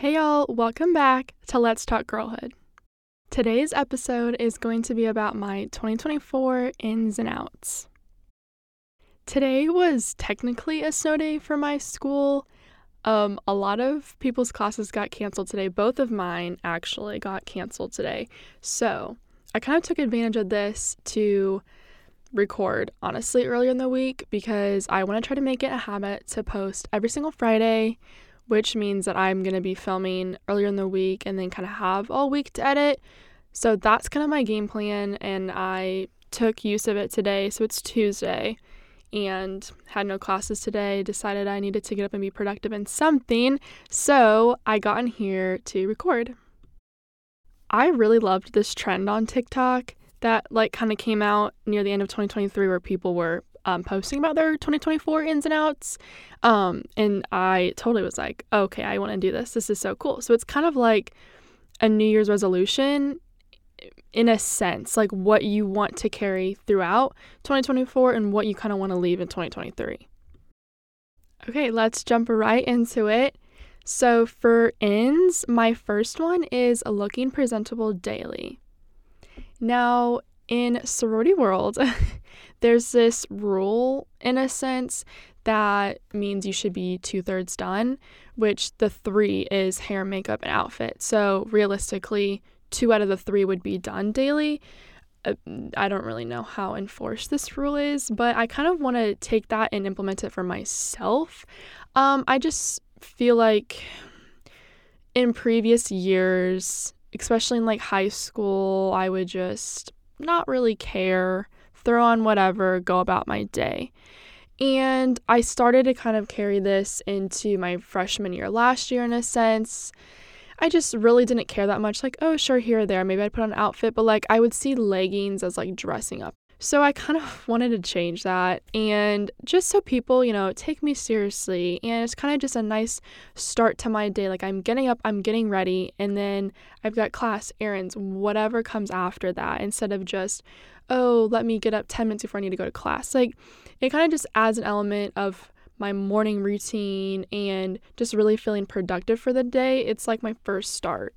Hey y'all, welcome back to Let's Talk Girlhood. Today's episode is going to be about my 2024 ins and outs. Today was technically a snow day for my school. Um, a lot of people's classes got canceled today. Both of mine actually got canceled today. So I kind of took advantage of this to record, honestly, earlier in the week because I want to try to make it a habit to post every single Friday, which means that I'm going to be filming earlier in the week and then kind of have all week to edit. So that's kind of my game plan, and I took use of it today. So it's Tuesday and had no classes today. Decided I needed to get up and be productive in something. So I got in here to record. I really loved this trend on TikTok that like kind of came out near the end of 2023 where people were um, posting about their 2024 ins and outs. Um, and I totally was like, okay, I want to do this. This is so cool. So it's kind of like a New Year's resolution in a sense, like what you want to carry throughout 2024 and what you kind of want to leave in 2023. Okay, let's jump right into it. So, for ins, my first one is looking presentable daily. Now, in sorority world, there's this rule in a sense that means you should be two thirds done, which the three is hair, makeup, and outfit. So realistically, two out of the three would be done daily. Uh, I don't really know how enforced this rule is, but I kind of want to take that and implement it for myself. Um, I just feel like in previous years, especially in like high school, I would just not really care, throw on whatever, go about my day. And I started to kind of carry this into my freshman year last year in a sense. I just really didn't care that much. Like, oh, sure, here or there. Maybe I'd put on an outfit, but like I would see leggings as like dressing up. So I kind of wanted to change that and just so people, you know, take me seriously. And it's kind of just a nice start to my day. Like I'm getting up, I'm getting ready, and then I've got class, errands, whatever comes after that instead of just, oh, let me get up 10 minutes before I need to go to class. Like it kind of just adds an element of my morning routine and just really feeling productive for the day. It's like my first start.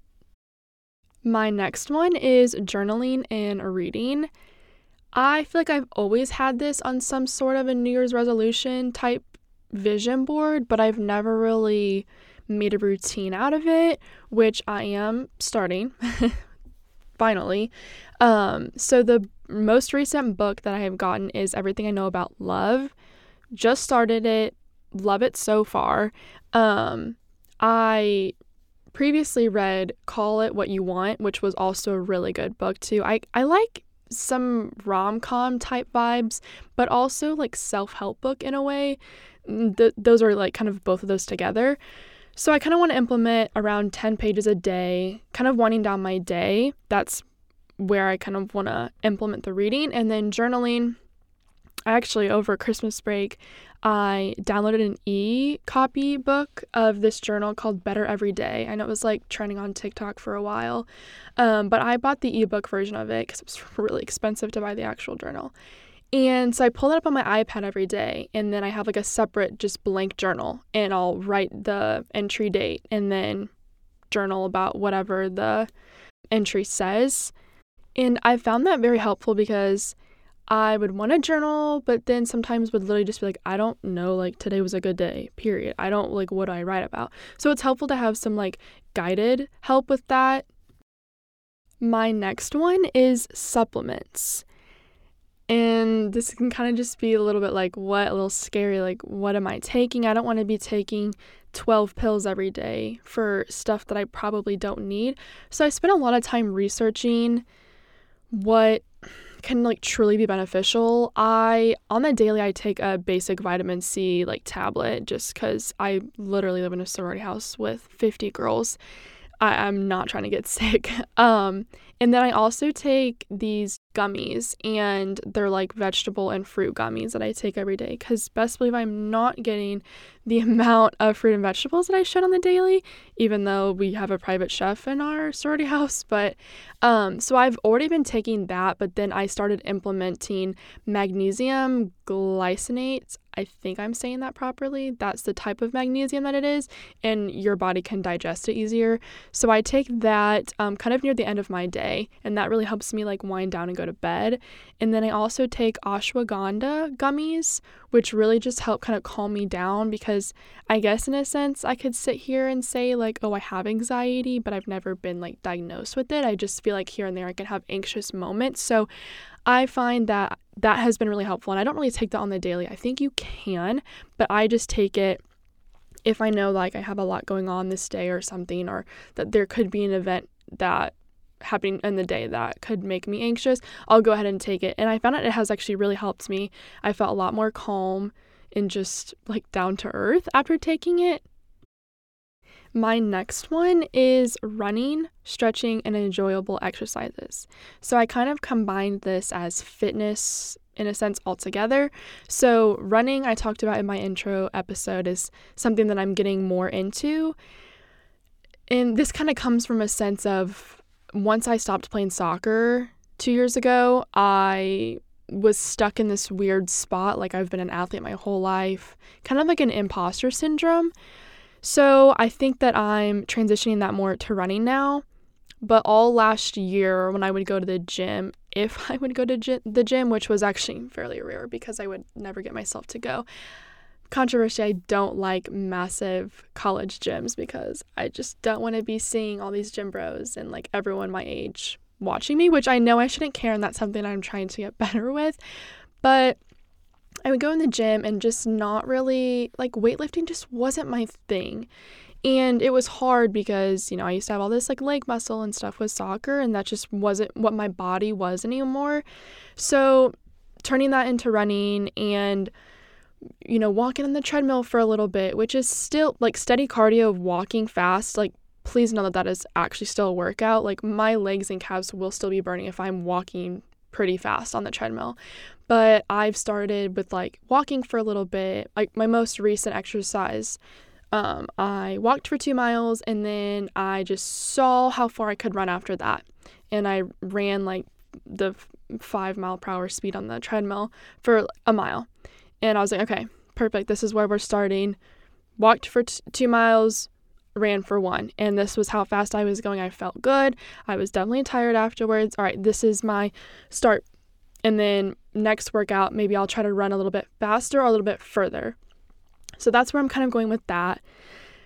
My next one is journaling and reading. I feel like I've always had this on some sort of a New Year's resolution type vision board, but I've never really made a routine out of it, which I am starting finally. Um, so the most recent book that I have gotten is Everything I Know About Love. Just started it, love it so far. Um, I previously read Call It What You Want, which was also a really good book too. I I like some rom com type vibes, but also like self help book in a way. Mm, th- those are like kind of both of those together. So I kind of want to implement around 10 pages a day, kind of winding down my day. That's where I kind of want to implement the reading. And then journaling. Actually, over Christmas break, I downloaded an e copy book of this journal called Better Every Day. I know it was like trending on TikTok for a while, um, but I bought the ebook version of it because it was really expensive to buy the actual journal. And so I pull it up on my iPad every day, and then I have like a separate, just blank journal, and I'll write the entry date and then journal about whatever the entry says. And I found that very helpful because I would want to journal, but then sometimes would literally just be like, I don't know, like today was a good day, period. I don't like what do I write about. So it's helpful to have some like guided help with that. My next one is supplements. And this can kind of just be a little bit like, what, a little scary. Like, what am I taking? I don't want to be taking 12 pills every day for stuff that I probably don't need. So I spent a lot of time researching what can like truly be beneficial. I on the daily I take a basic vitamin C like tablet just cuz I literally live in a sorority house with 50 girls. I, am not trying to get sick. Um, and then I also take these gummies, and they're like vegetable and fruit gummies that I take every day. Because best believe I'm not getting the amount of fruit and vegetables that I should on the daily, even though we have a private chef in our sorority house. But um, so I've already been taking that, but then I started implementing magnesium glycinate. I think I'm saying that properly. That's the type of magnesium that it is, and your body can digest it easier. So I take that um, kind of near the end of my day, and that really helps me like wind down and go to bed. And then I also take ashwagandha gummies, which really just help kind of calm me down because I guess in a sense I could sit here and say like, oh, I have anxiety, but I've never been like diagnosed with it. I just feel like here and there I can have anxious moments. So I find that that has been really helpful. And I don't really take that on the daily. I think you can, but I just take it if I know like I have a lot going on this day or something, or that there could be an event that happening in the day that could make me anxious, I'll go ahead and take it. And I found out it has actually really helped me. I felt a lot more calm and just like down to earth after taking it. My next one is running, stretching, and enjoyable exercises. So I kind of combined this as fitness in a sense altogether. So, running, I talked about in my intro episode, is something that I'm getting more into. And this kind of comes from a sense of once I stopped playing soccer two years ago, I was stuck in this weird spot. Like I've been an athlete my whole life, kind of like an imposter syndrome. So I think that I'm transitioning that more to running now. But all last year, when I would go to the gym, if I would go to the gym, which was actually fairly rare because I would never get myself to go. Controversy, I don't like massive college gyms because I just don't want to be seeing all these gym bros and like everyone my age watching me, which I know I shouldn't care, and that's something I'm trying to get better with. But I would go in the gym and just not really like weightlifting just wasn't my thing. And it was hard because, you know, I used to have all this like leg muscle and stuff with soccer, and that just wasn't what my body was anymore. So, turning that into running and, you know, walking on the treadmill for a little bit, which is still like steady cardio of walking fast, like, please know that that is actually still a workout. Like, my legs and calves will still be burning if I'm walking pretty fast on the treadmill. But I've started with like walking for a little bit. Like my most recent exercise, um, I walked for two miles and then I just saw how far I could run after that. And I ran like the five mile per hour speed on the treadmill for a mile. And I was like, okay, perfect. This is where we're starting. Walked for t- two miles, ran for one. And this was how fast I was going. I felt good. I was definitely tired afterwards. All right, this is my start. And then next workout, maybe I'll try to run a little bit faster or a little bit further. So that's where I'm kind of going with that,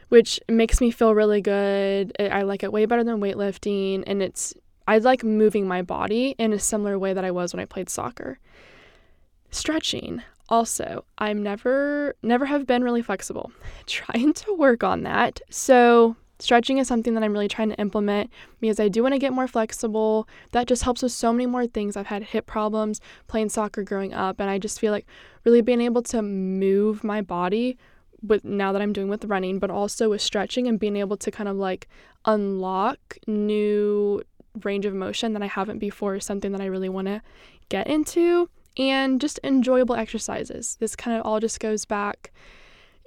which makes me feel really good. I like it way better than weightlifting. And it's, I like moving my body in a similar way that I was when I played soccer. Stretching. Also, I'm never never have been really flexible. Trying to work on that. So, stretching is something that I'm really trying to implement because I do want to get more flexible. That just helps with so many more things. I've had hip problems playing soccer growing up and I just feel like really being able to move my body with now that I'm doing with running, but also with stretching and being able to kind of like unlock new range of motion that I haven't before is something that I really want to get into and just enjoyable exercises. This kind of all just goes back,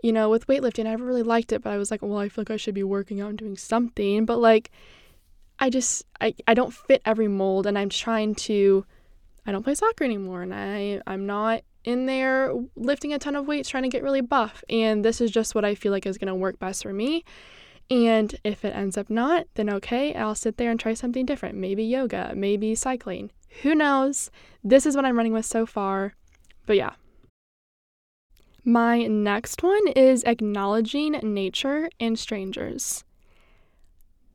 you know, with weightlifting. I never really liked it, but I was like, well, I feel like I should be working out and doing something. But like, I just, I, I don't fit every mold and I'm trying to, I don't play soccer anymore and I, I'm not in there lifting a ton of weights trying to get really buff. And this is just what I feel like is going to work best for me. And if it ends up not, then okay, I'll sit there and try something different. Maybe yoga, maybe cycling. Who knows? This is what I'm running with so far. But yeah. My next one is acknowledging nature and strangers.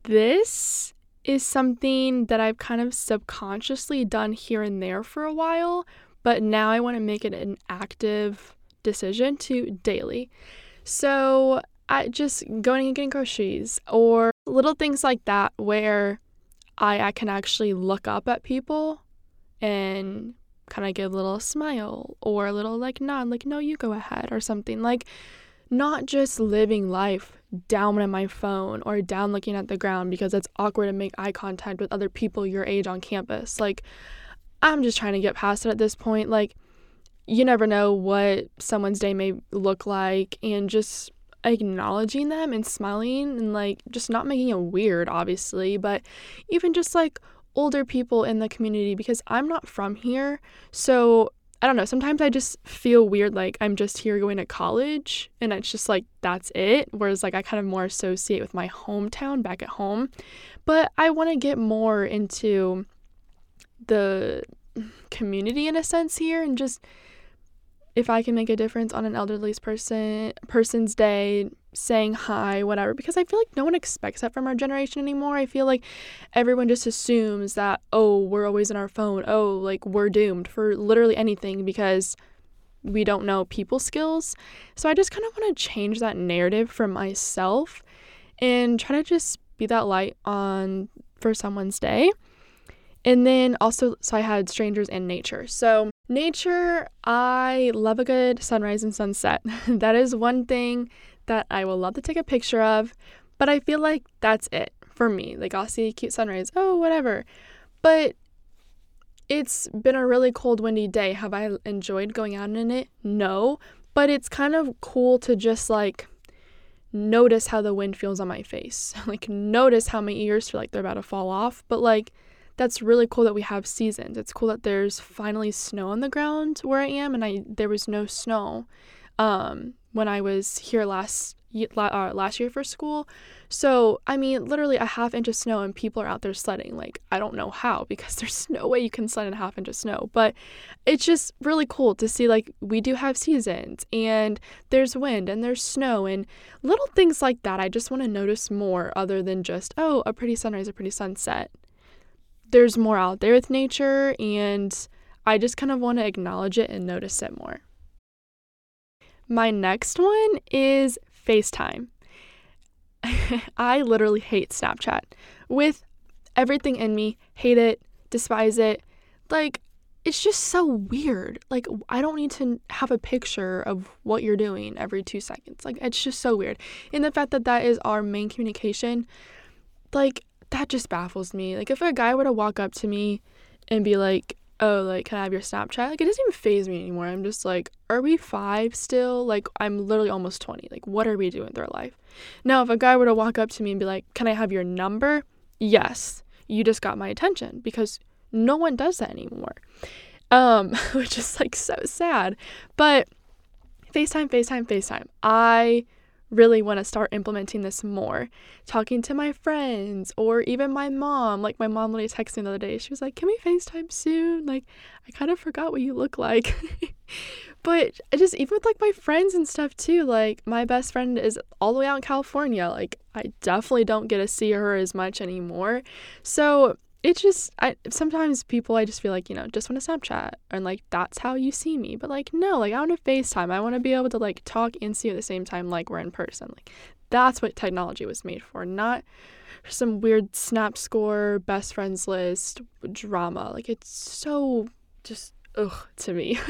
This is something that I've kind of subconsciously done here and there for a while, but now I want to make it an active decision to daily. So, I just going and getting groceries or little things like that where I, I can actually look up at people and kind of give a little smile or a little like nod, like, no, you go ahead or something. Like, not just living life down on my phone or down looking at the ground because it's awkward to make eye contact with other people your age on campus. Like, I'm just trying to get past it at this point. Like, you never know what someone's day may look like, and just acknowledging them and smiling and like just not making it weird, obviously, but even just like older people in the community because I'm not from here. So I don't know, sometimes I just feel weird like I'm just here going to college and it's just like that's it. Whereas like I kind of more associate with my hometown back at home. But I want to get more into the community in a sense here and just if I can make a difference on an elderly person person's day, saying hi, whatever, because I feel like no one expects that from our generation anymore. I feel like everyone just assumes that, oh, we're always on our phone. Oh, like we're doomed for literally anything because we don't know people skills. So I just kind of want to change that narrative for myself and try to just be that light on for someone's day. And then also, so I had strangers and nature. So, nature, I love a good sunrise and sunset. that is one thing that I will love to take a picture of, but I feel like that's it for me. Like, I'll see a cute sunrise, oh, whatever. But it's been a really cold, windy day. Have I enjoyed going out in it? No. But it's kind of cool to just like notice how the wind feels on my face. like, notice how my ears feel like they're about to fall off. But like, that's really cool that we have seasons. It's cool that there's finally snow on the ground where I am, and I there was no snow um, when I was here last uh, last year for school. So I mean, literally a half inch of snow, and people are out there sledding. Like I don't know how because there's no way you can sled in a half inch of snow. But it's just really cool to see like we do have seasons, and there's wind and there's snow and little things like that. I just want to notice more other than just oh a pretty sunrise, a pretty sunset there's more out there with nature, and I just kind of want to acknowledge it and notice it more. My next one is FaceTime. I literally hate Snapchat with everything in me, hate it, despise it. Like, it's just so weird. Like, I don't need to have a picture of what you're doing every two seconds. Like, it's just so weird. And the fact that that is our main communication, like, that just baffles me. Like if a guy were to walk up to me and be like, "Oh, like can I have your Snapchat?" Like it doesn't even phase me anymore. I'm just like, "Are we 5 still?" Like I'm literally almost 20. Like what are we doing with our life? Now, if a guy were to walk up to me and be like, "Can I have your number?" Yes, you just got my attention because no one does that anymore. Um, which is like so sad. But FaceTime, FaceTime, FaceTime. I really want to start implementing this more. Talking to my friends or even my mom. Like my mom literally texted me the other day. She was like, Can we FaceTime soon? Like, I kind of forgot what you look like. but I just even with like my friends and stuff too, like my best friend is all the way out in California. Like I definitely don't get to see her as much anymore. So it just I sometimes people I just feel like, you know, just want to Snapchat and like that's how you see me. But like no, like I want to FaceTime. I want to be able to like talk and see at the same time like we're in person. Like that's what technology was made for, not some weird snap score, best friends list drama. Like it's so just ugh to me.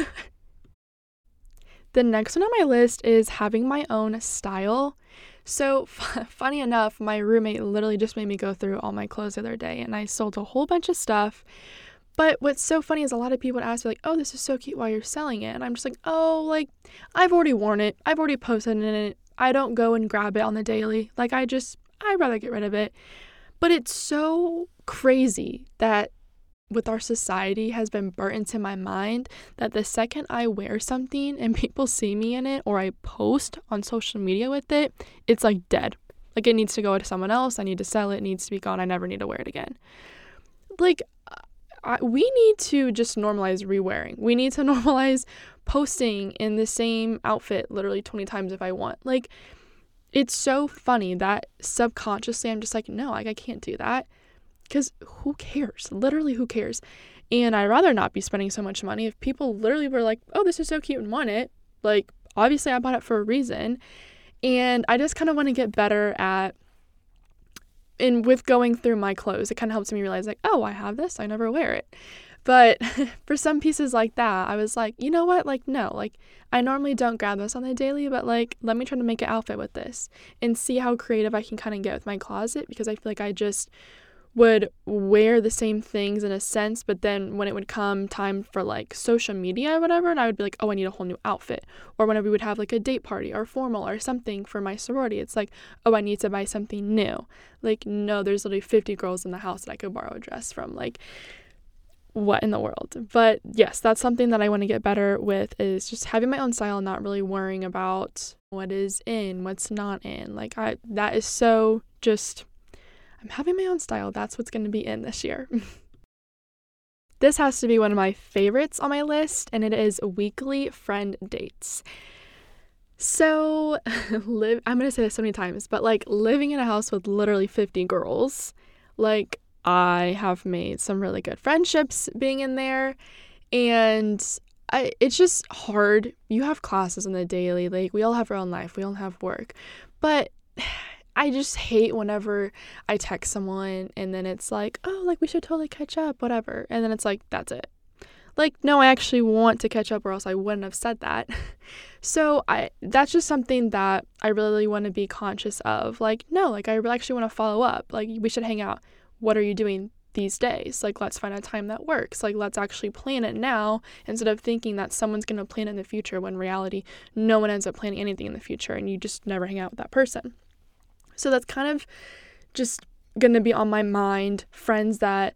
the next one on my list is having my own style. So, funny enough, my roommate literally just made me go through all my clothes the other day and I sold a whole bunch of stuff. But what's so funny is a lot of people would ask me, like, oh, this is so cute while you're selling it. And I'm just like, oh, like, I've already worn it. I've already posted in it. I don't go and grab it on the daily. Like, I just, I'd rather get rid of it. But it's so crazy that with our society has been burnt into my mind that the second I wear something and people see me in it or I post on social media with it, it's like dead. Like it needs to go to someone else. I need to sell it. It needs to be gone. I never need to wear it again. Like, I, we need to just normalize rewearing. We need to normalize posting in the same outfit literally 20 times if I want. Like, it's so funny that subconsciously I'm just like, no, like I can't do that. Because who cares? Literally, who cares? And I'd rather not be spending so much money if people literally were like, oh, this is so cute and want it. Like, obviously, I bought it for a reason. And I just kind of want to get better at, and with going through my clothes, it kind of helps me realize, like, oh, I have this, I never wear it. But for some pieces like that, I was like, you know what? Like, no, like, I normally don't grab this on the daily, but like, let me try to make an outfit with this and see how creative I can kind of get with my closet because I feel like I just would wear the same things in a sense, but then when it would come time for like social media or whatever, and I would be like, oh, I need a whole new outfit. Or whenever we would have like a date party or formal or something for my sorority, it's like, oh, I need to buy something new. Like, no, there's literally 50 girls in the house that I could borrow a dress from. Like, what in the world? But yes, that's something that I want to get better with is just having my own style and not really worrying about what is in, what's not in. Like I that is so just I'm having my own style. That's what's going to be in this year. this has to be one of my favorites on my list and it is weekly friend dates. So, live I'm going to say this so many times, but like living in a house with literally 50 girls, like I have made some really good friendships being in there. And I, it's just hard. You have classes on the daily, like we all have our own life, we all have work. But I just hate whenever I text someone and then it's like, oh, like we should totally catch up, whatever. And then it's like, that's it. Like, no, I actually want to catch up or else I wouldn't have said that. so I that's just something that I really want to be conscious of. Like, no, like I actually want to follow up. Like we should hang out what are you doing these days? Like, let's find a time that works. Like, let's actually plan it now instead of thinking that someone's to plan it in the future when reality, no one ends up planning anything in the future and you just never hang out with that person. So that's kind of just going to be on my mind. Friends that,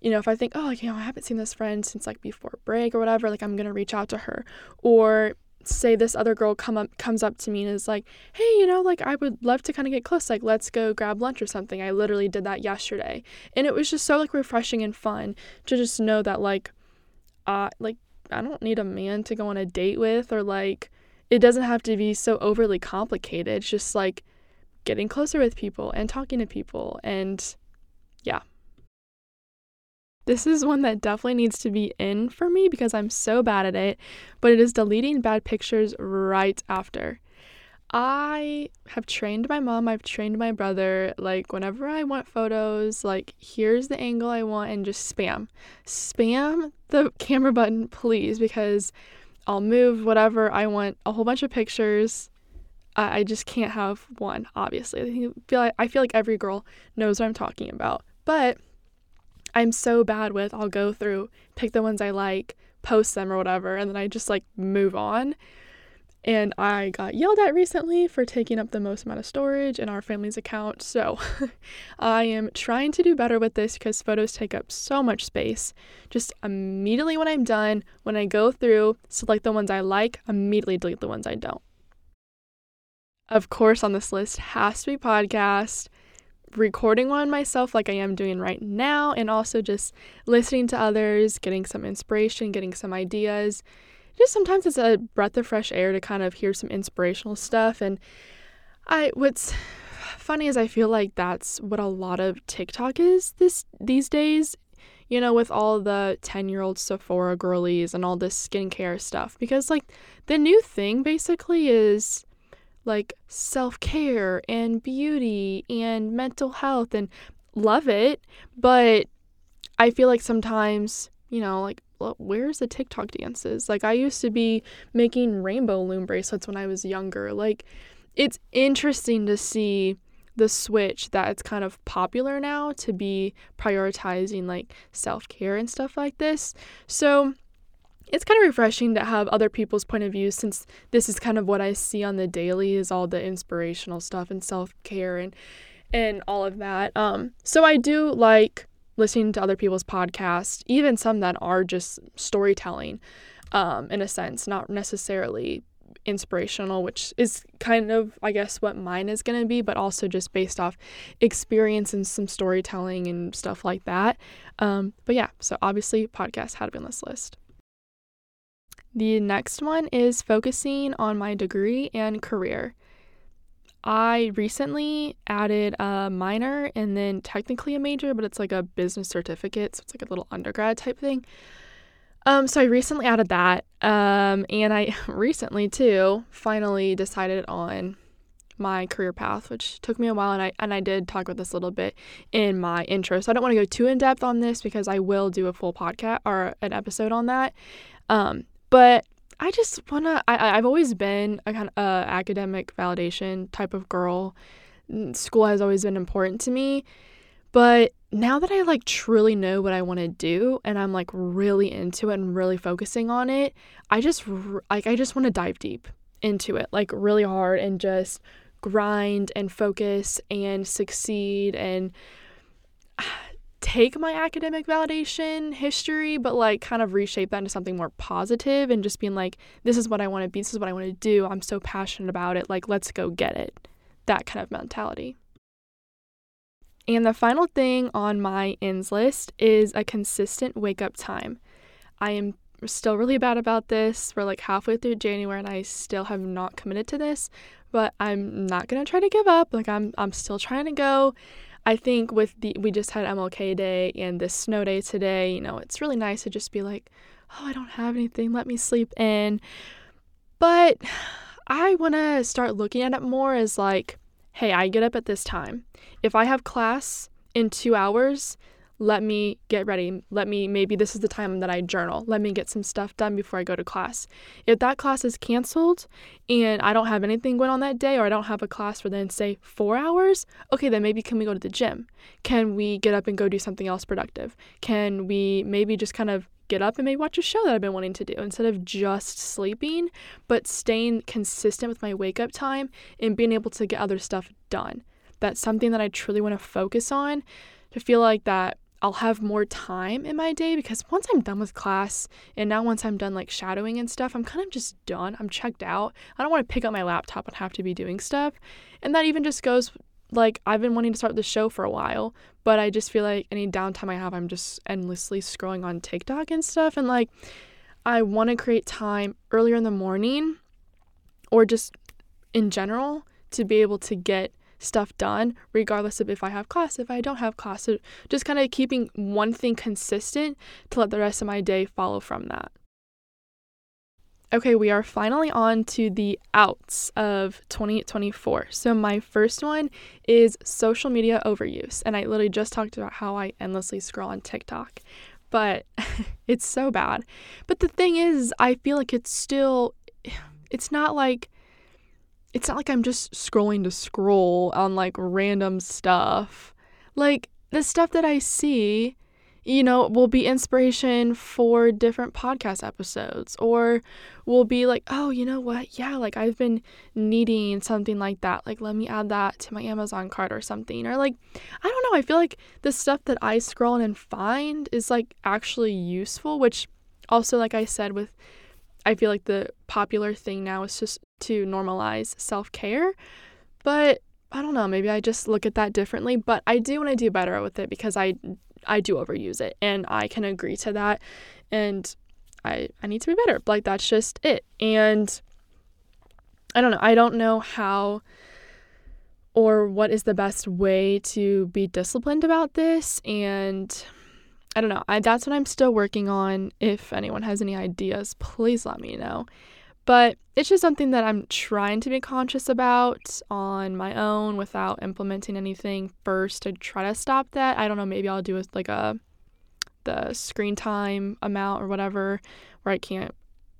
you know, if I think, oh, like, you know, I haven't seen this friend since like before break or whatever, like I'm going to reach out to her. Or say this other girl come up comes up to me and is like, "Hey, you know, like I would love to kind of get close. Like let's go grab lunch or something." I literally did that yesterday. And it was just so like refreshing and fun to just know that like uh like I don't need a man to go on a date with or like it doesn't have to be so overly complicated. It's just like getting closer with people and talking to people and yeah, this is one that definitely needs to be in for me because I'm so bad at it, but it is deleting bad pictures right after. I have trained my mom, I've trained my brother, like whenever I want photos, like here's the angle I want and just spam. Spam the camera button, please, because I'll move whatever I want, a whole bunch of pictures. I, just can't have one, obviously. I feel like, I feel like every girl knows what I'm talking about. But I'm so bad with I'll go through, pick the ones I like, post them or whatever, and then I just like move on. And I got yelled at recently for taking up the most amount of storage in our family's account. So I am trying to do better with this because photos take up so much space. Just immediately when I'm done, when I go through, select the ones I like, immediately delete the ones I don't. Of course, on this list has to be podcast recording one myself like I am doing right now, and also just listening to others, getting some inspiration, getting some ideas. Just sometimes it's a breath of fresh air to kind of hear some inspirational stuff. And I what's funny is I feel like that's what a lot of TikTok is this these days. You know, with all the 10 year old Sephora girlies and all this skincare stuff. Because, like, the new thing basically is like self care and beauty and mental health and love it. But I feel like sometimes, you know, like, where's the TikTok dances? Like, I used to be making rainbow loom bracelets when I was younger. Like, it's interesting to see the switch that it's kind of popular now to be prioritizing like self care and stuff like this. So, it's kind of refreshing to have other people's point of view since this is kind of what I see on the daily is all the inspirational stuff and self-care and and all of that. Um so I do like listening to other people's podcasts, even some that are just storytelling um in a sense, not necessarily inspirational, which is kind of, I guess, what mine is going to be, but also just based off experience and some storytelling and stuff like that. Um, but yeah, so obviously, podcasts had to be on this list. The next one is focusing on my degree and career. I recently added a minor and then technically a major, but it's like a business certificate, so it's like a little undergrad type thing. Um, so I recently added that, um, and I recently too finally decided on my career path, which took me a while, and I and I did talk about this a little bit in my intro. So I don't want to go too in depth on this because I will do a full podcast or an episode on that. Um, but I just wanna. I I've always been a kind of uh, academic validation type of girl. School has always been important to me, but now that I like truly know what I want to do and I'm like really into it and really focusing on it, I just like I just want to dive deep into it like really hard and just grind and focus and succeed and take my academic validation history, but like kind of reshape that into something more positive and just being like, this is what I want to be, this is what I want to do. I'm so passionate about it. Like, let's go get it. That kind of mentality. And the final thing on my ends list is a consistent wake up time. I am still really bad about this. We're like halfway through January and I still have not committed to this, but I'm not going to try to give up. Like I'm I'm still trying to go. I think with the we just had MLK Day and this snow day today, you know, it's really nice to just be like, "Oh, I don't have anything. Let me sleep in." But I want to start looking at it more as like, "Hey, I get up at this time. If I have class in 2 hours, let me get ready. Let me, maybe this is the time that I journal. Let me get some stuff done before I go to class. If that class is canceled and I don't have anything going on that day, or I don't have a class for then, say, four hours, okay, then maybe can we go to the gym? Can we get up and go do something else productive? Can we maybe just kind of get up and maybe watch a show that I've been wanting to do instead of just sleeping, but staying consistent with my wake up time and being able to get other stuff done? That's something that I truly want to focus on to feel like that I'll have more time in my day because once I'm done with class and now once I'm done like shadowing and stuff, I'm kind of just done. I'm checked out. I don't want to pick up my laptop and have to be doing stuff. And that even just goes like I've been wanting to start the show for a while, but I just feel like any downtime I have, I'm just endlessly scrolling on TikTok and stuff. And like, I want to create time earlier in the morning or just in general to be able to get stuff done, regardless of if I have class, if I don't have class. So just kind of keeping one thing consistent to let the rest of my day follow from that. Okay, we are finally on to the outs of 2024. So, my first one is social media overuse. And I literally just talked about how I endlessly scroll on TikTok, but it's so bad. But the thing is, I feel like it's still, it's not like it's not like I'm just scrolling to scroll on like random stuff. Like the stuff that I see, you know, will be inspiration for different podcast episodes or will be like, oh, you know what? Yeah, like I've been needing something like that. Like, let me add that to my Amazon cart or something. Or like, I don't know. I feel like the stuff that I scroll and find is like actually useful, which also, like I said, with I feel like the popular thing now is just to normalize self care. But I don't know, maybe I just look at that differently. But I do want to do better with it because I I do overuse it and I can agree to that. And I I need to be better. Like that's just it. And I don't know. I don't know how or what is the best way to be disciplined about this and I don't know. I, that's what I'm still working on. If anyone has any ideas, please let me know. But it's just something that I'm trying to be conscious about on my own without implementing anything first to try to stop that. I don't know, maybe I'll do a, like a the screen time amount or whatever where I can't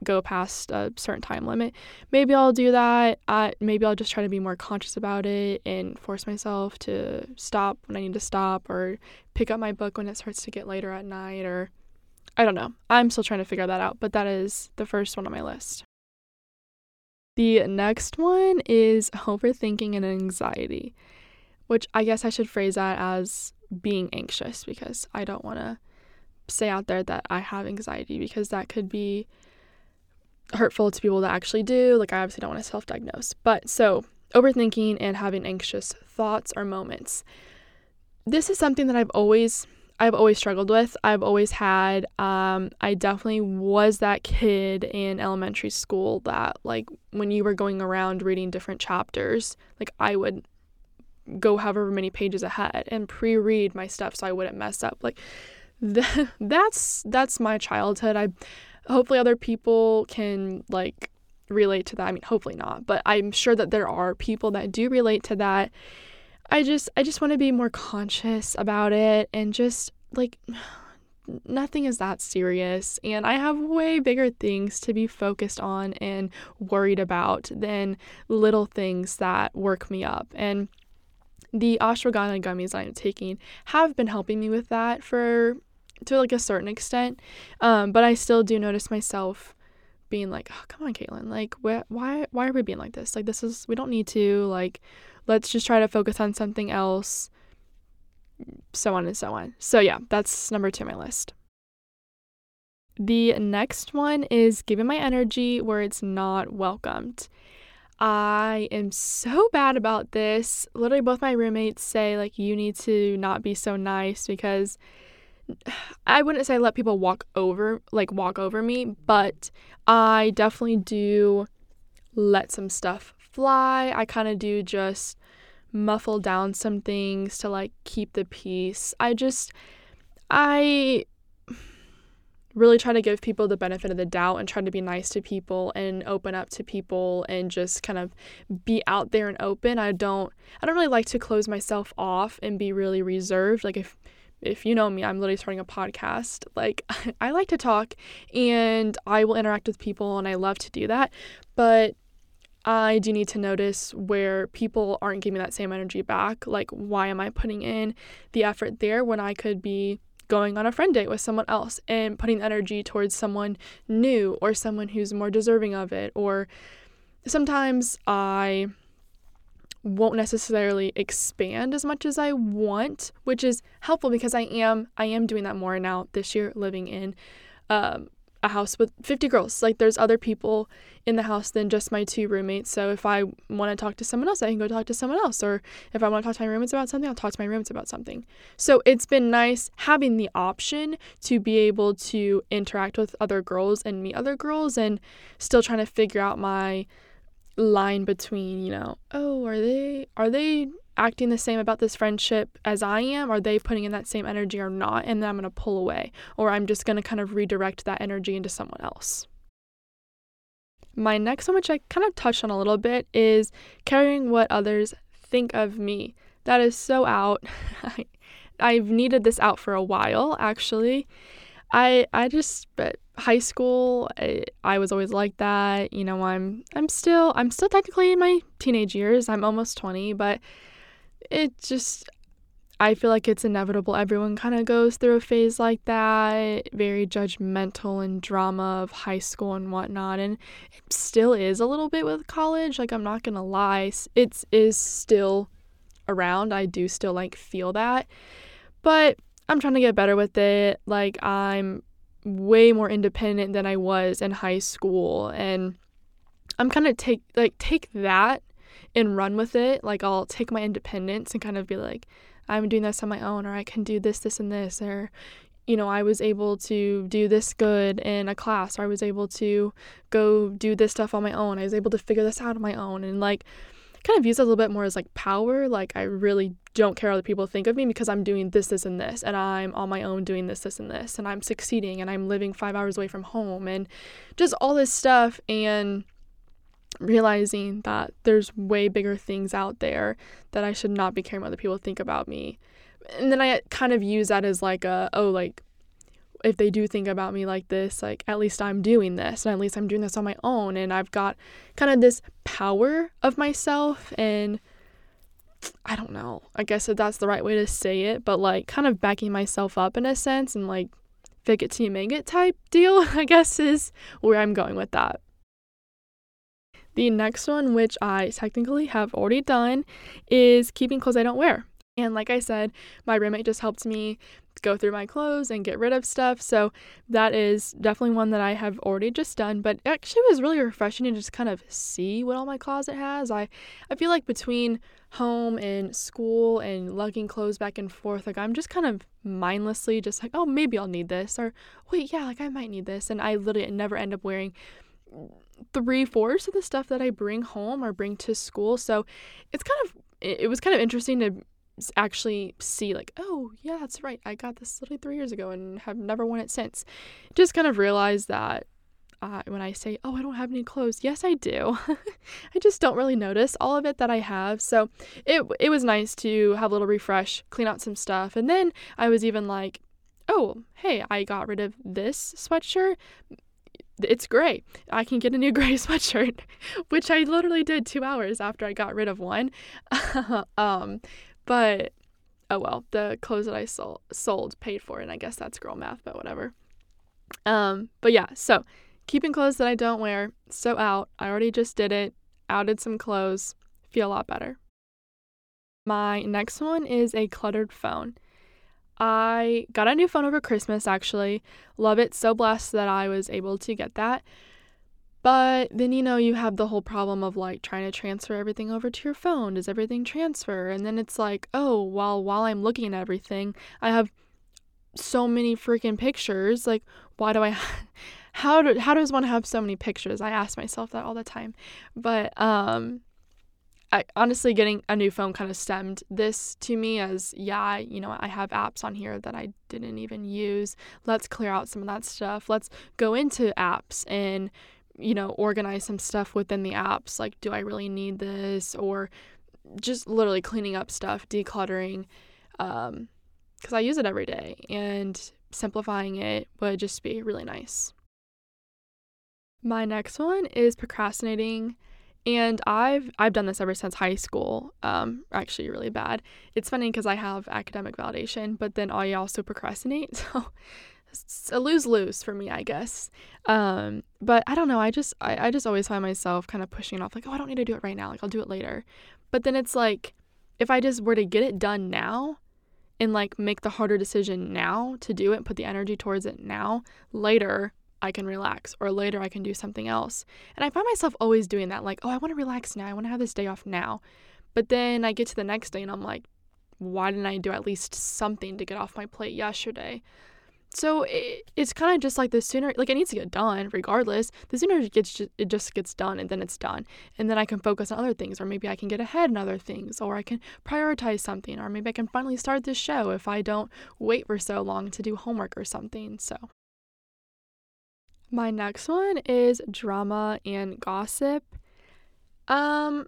go past a certain time limit. Maybe I'll do that. I, maybe I'll just try to be more conscious about it and force myself to stop when I need to stop or pick up my book when it starts to get later at night or I don't know. I'm still trying to figure that out, but that is the first one on my list. The next one is overthinking and anxiety, which I guess I should phrase that as being anxious because I don't want to say out there that I have anxiety because that could be hurtful to people that actually do. Like, I obviously don't want to self diagnose. But so, overthinking and having anxious thoughts or moments. This is something that I've always. I've always struggled with. I've always had. Um, I definitely was that kid in elementary school that, like, when you were going around reading different chapters, like, I would go however many pages ahead and pre-read my stuff so I wouldn't mess up. Like, th- that's that's my childhood. I hopefully other people can like relate to that. I mean, hopefully not, but I'm sure that there are people that do relate to that. I just I just want to be more conscious about it and just like nothing is that serious and I have way bigger things to be focused on and worried about than little things that work me up. And the ashwagandha gummies I'm taking have been helping me with that for to like a certain extent. Um, but I still do notice myself being like, oh, come on, Caitlin, like, wh- why, why are we being like this? Like, this is, we don't need to, like, let's just try to focus on something else. so on and so on. So, yeah, that's number two on my list. The next one is giving my energy where it's not welcomed. I am so bad about this. Literally, both my roommates say, like, you need to not be so nice because I wouldn't say let people walk over, like, walk over me, but I definitely do let some stuff fly. I kind of do just muffle down some things to, like, keep the peace. I just, I really try to give people the benefit of the doubt and try to be nice to people and open up to people and just kind of be out there and open. I don't I don't really like to close myself off and be really reserved. Like if if you know me, I'm literally starting a podcast. Like I like to talk and I will interact with people and I love to do that. But I do need to notice where people aren't giving that same energy back. Like, why am I putting in the effort there when I could be going on a friend date with someone else and putting energy towards someone new or someone who's more deserving of it. Or sometimes I won't necessarily expand as much as I want, which is helpful because I am I am doing that more now this year living in um, a house with 50 girls. Like there's other people in the house than just my two roommates. So if I want to talk to someone else, I can go talk to someone else. Or if I want to talk to my roommates about something, I'll talk to my roommates about something. So it's been nice having the option to be able to interact with other girls and meet other girls and still trying to figure out my line between, you know, oh, are they are they acting the same about this friendship as I am? Are they putting in that same energy or not? And then I'm going to pull away, or I'm just going to kind of redirect that energy into someone else. My next one, which I kind of touched on a little bit, is carrying what others think of me. That is so out. I've needed this out for a while, actually. I I just but high school I, I was always like that. You know, I'm I'm still I'm still technically in my teenage years. I'm almost 20, but it just I feel like it's inevitable. Everyone kind of goes through a phase like that, very judgmental and drama of high school and whatnot. And it still is a little bit with college. Like, I'm not going to lie, it is still around. I do still like feel that. But I'm trying to get better with it. Like, I'm way more independent than I was in high school. And I'm kind of take like take that and run with it. Like I'll take my independence and kind of be like, I'm doing this on my own, or I can do this, this, and this, or you know, I was able to do this good in a class, or I was able to go do this stuff on my own. I was able to figure this out on my own, and like kind of use it a little bit more as like power. Like I really don't care what other people think of me because I'm doing this, this, and this, and I'm on my own doing this, this, and this, and I'm succeeding, and I'm living five hours away from home, and just all this stuff, and realizing that there's way bigger things out there that I should not be caring what other people think about me. And then I kind of use that as like a, oh, like, if they do think about me like this, like, at least I'm doing this, and at least I'm doing this on my own, and I've got kind of this power of myself, and I don't know, I guess if that's the right way to say it, but like, kind of backing myself up in a sense, and like, fake it till you make it type deal, I guess, is where I'm going with that. The next one, which I technically have already done, is keeping clothes I don't wear. And like I said, my roommate just helped me go through my clothes and get rid of stuff. So that is definitely one that I have already just done. But actually was really refreshing to just kind of see what all my closet has. I, I feel like between home and school and lugging clothes back and forth, like I'm just kind of mindlessly just like, oh, maybe I'll need this. Or wait, yeah, like I might need this. And I literally never end up wearing three fourths of the stuff that I bring home or bring to school. So it's kind of it was kind of interesting to actually see like oh yeah that's right I got this literally three years ago and have never worn it since. Just kind of realized that uh, when I say oh I don't have any clothes yes I do. I just don't really notice all of it that I have. So it it was nice to have a little refresh, clean out some stuff, and then I was even like oh, hey, I got rid of this sweatshirt it's gray. I can get a new gray sweatshirt, which I literally did two hours after I got rid of one. um, but oh well, the clothes that I sold sold paid for, and I guess that's girl math, but whatever. Um, but yeah, so keeping clothes that I don't wear, so out. I already just did it. Outed some clothes. Feel a lot better. My next one is a cluttered phone. I got a new phone over Christmas actually. Love it. So blessed that I was able to get that. But then, you know, you have the whole problem of like trying to transfer everything over to your phone. Does everything transfer? And then it's like, oh, while while I'm looking at everything, I have so many freaking pictures. Like, why do I how do how does one have so many pictures? I ask myself that all the time. But um I honestly getting a new phone kind of stemmed this to me as yeah, you know, I have apps on here that I didn't even use. Let's clear out some of that stuff. Let's go into apps and you know, organize some stuff within the apps. Like, do I really need this? Or just literally cleaning up stuff, decluttering, because um, I use it every day, and simplifying it would just be really nice. My next one is procrastinating. And I've I've done this ever since high school. Um, actually, really bad. It's funny because I have academic validation, but then I also procrastinate. So it's a lose lose for me, I guess. Um, but I don't know. I just I, I just always find myself kind of pushing it off, like, oh, I don't need to do it right now. Like I'll do it later. But then it's like, if I just were to get it done now, and like make the harder decision now to do it, put the energy towards it now, later I can relax, or later I can do something else. And I find myself always doing that, like, oh, I want to relax now. I want to have this day off now. But then I get to the next day and I'm like, why didn't I do at least something to get off my plate yesterday? So it, it's kind of just like the sooner, like it needs to get done regardless. The sooner it gets, it just gets done, and then it's done, and then I can focus on other things, or maybe I can get ahead in other things, or I can prioritize something, or maybe I can finally start this show if I don't wait for so long to do homework or something. So my next one is drama and gossip. Um,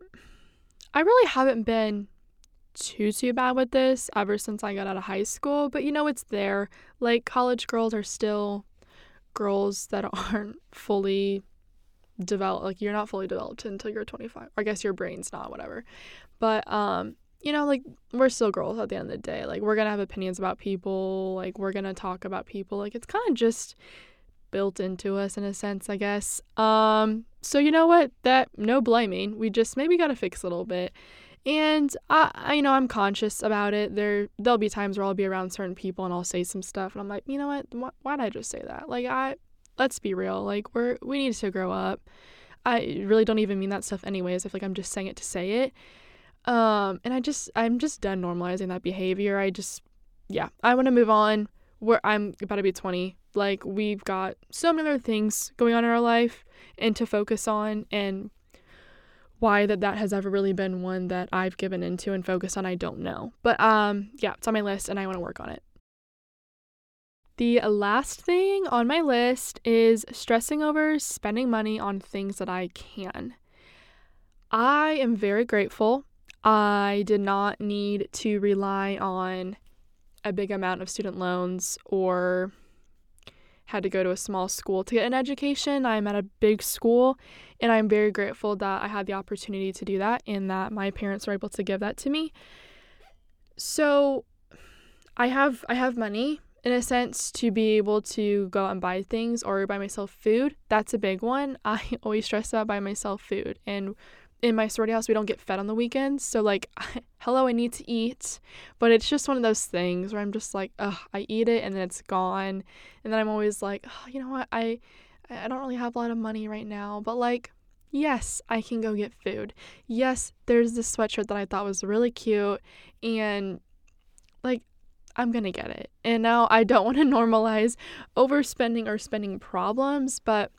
I really haven't been too too bad with this ever since I got out of high school, but you know it's there. Like college girls are still girls that aren't fully developed. Like you're not fully developed until you're 25. I guess your brain's not, whatever. But um, you know, like we're still girls at the end of the day. Like we're gonna have opinions about people. Like we're gonna talk about people. Like it's kind of just built into us in a sense, I guess. Um, so you know what? That no blaming. We just maybe got to fix a little bit. And I, I, you know, I'm conscious about it. There, there'll be times where I'll be around certain people and I'll say some stuff, and I'm like, you know what? Why, why did I just say that? Like, I, let's be real. Like, we're we need to grow up. I really don't even mean that stuff anyways. I feel like I'm just saying it to say it. Um, and I just, I'm just done normalizing that behavior. I just, yeah, I want to move on. Where I'm about to be 20. Like, we've got so many other things going on in our life and to focus on, and why that that has ever really been one that I've given into and focused on, I don't know. But um, yeah, it's on my list and I want to work on it. The last thing on my list is stressing over spending money on things that I can. I am very grateful. I did not need to rely on a big amount of student loans or had to go to a small school to get an education. I'm at a big school, and I'm very grateful that I had the opportunity to do that and that my parents were able to give that to me. So I have I have money in a sense to be able to go out and buy things or buy myself food. That's a big one. I always stress about buying myself food and in my sorority house we don't get fed on the weekends. So like hello i need to eat. But it's just one of those things where i'm just like ugh i eat it and then it's gone. And then i'm always like oh, you know what? I i don't really have a lot of money right now. But like yes i can go get food. Yes there's this sweatshirt that i thought was really cute and like i'm gonna get it. And now i don't want to normalize overspending or spending problems but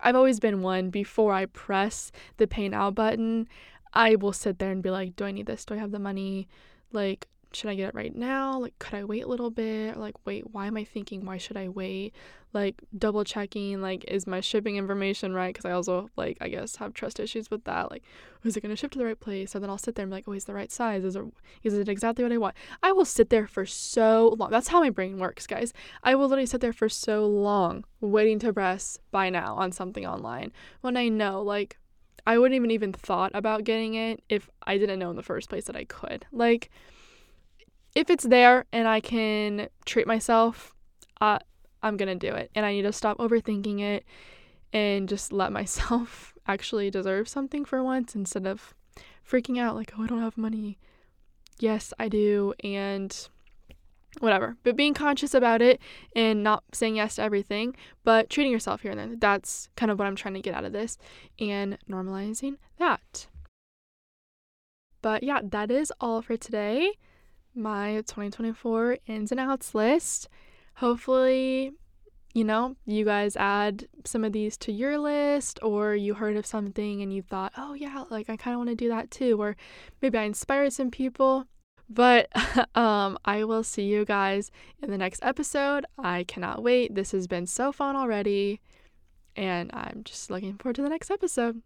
I've always been one before I press the pay now button, I will sit there and be like, do I need this? Do I have the money? Like, should I get it right now? Like, could I wait a little bit? Or like, wait, why am I thinking, why should I wait? Like, double checking, like, is my shipping information right? Because I also, like, I guess have trust issues with that. Like, is it going to ship to the right place? And then I'll sit there and be like, oh, is the right size? Is it, is it exactly what I want? I will sit there for so long. That's how my brain works, guys. I will literally sit there for so long waiting to press buy now on something online when I know, like, I wouldn't even even thought about getting it if I didn't know in the first place that I could. Like, if it's there and I can treat myself, uh, I'm gonna do it. And I need to stop overthinking it and just let myself actually deserve something for once instead of freaking out like, oh, I don't have money. Yes, I do. And whatever. But being conscious about it and not saying yes to everything, but treating yourself here and there. That's kind of what I'm trying to get out of this and normalizing that. But yeah, that is all for today. My 2024 ins and outs list. Hopefully, you know, you guys add some of these to your list, or you heard of something and you thought, oh, yeah, like I kind of want to do that too, or maybe I inspired some people. But um, I will see you guys in the next episode. I cannot wait. This has been so fun already. And I'm just looking forward to the next episode.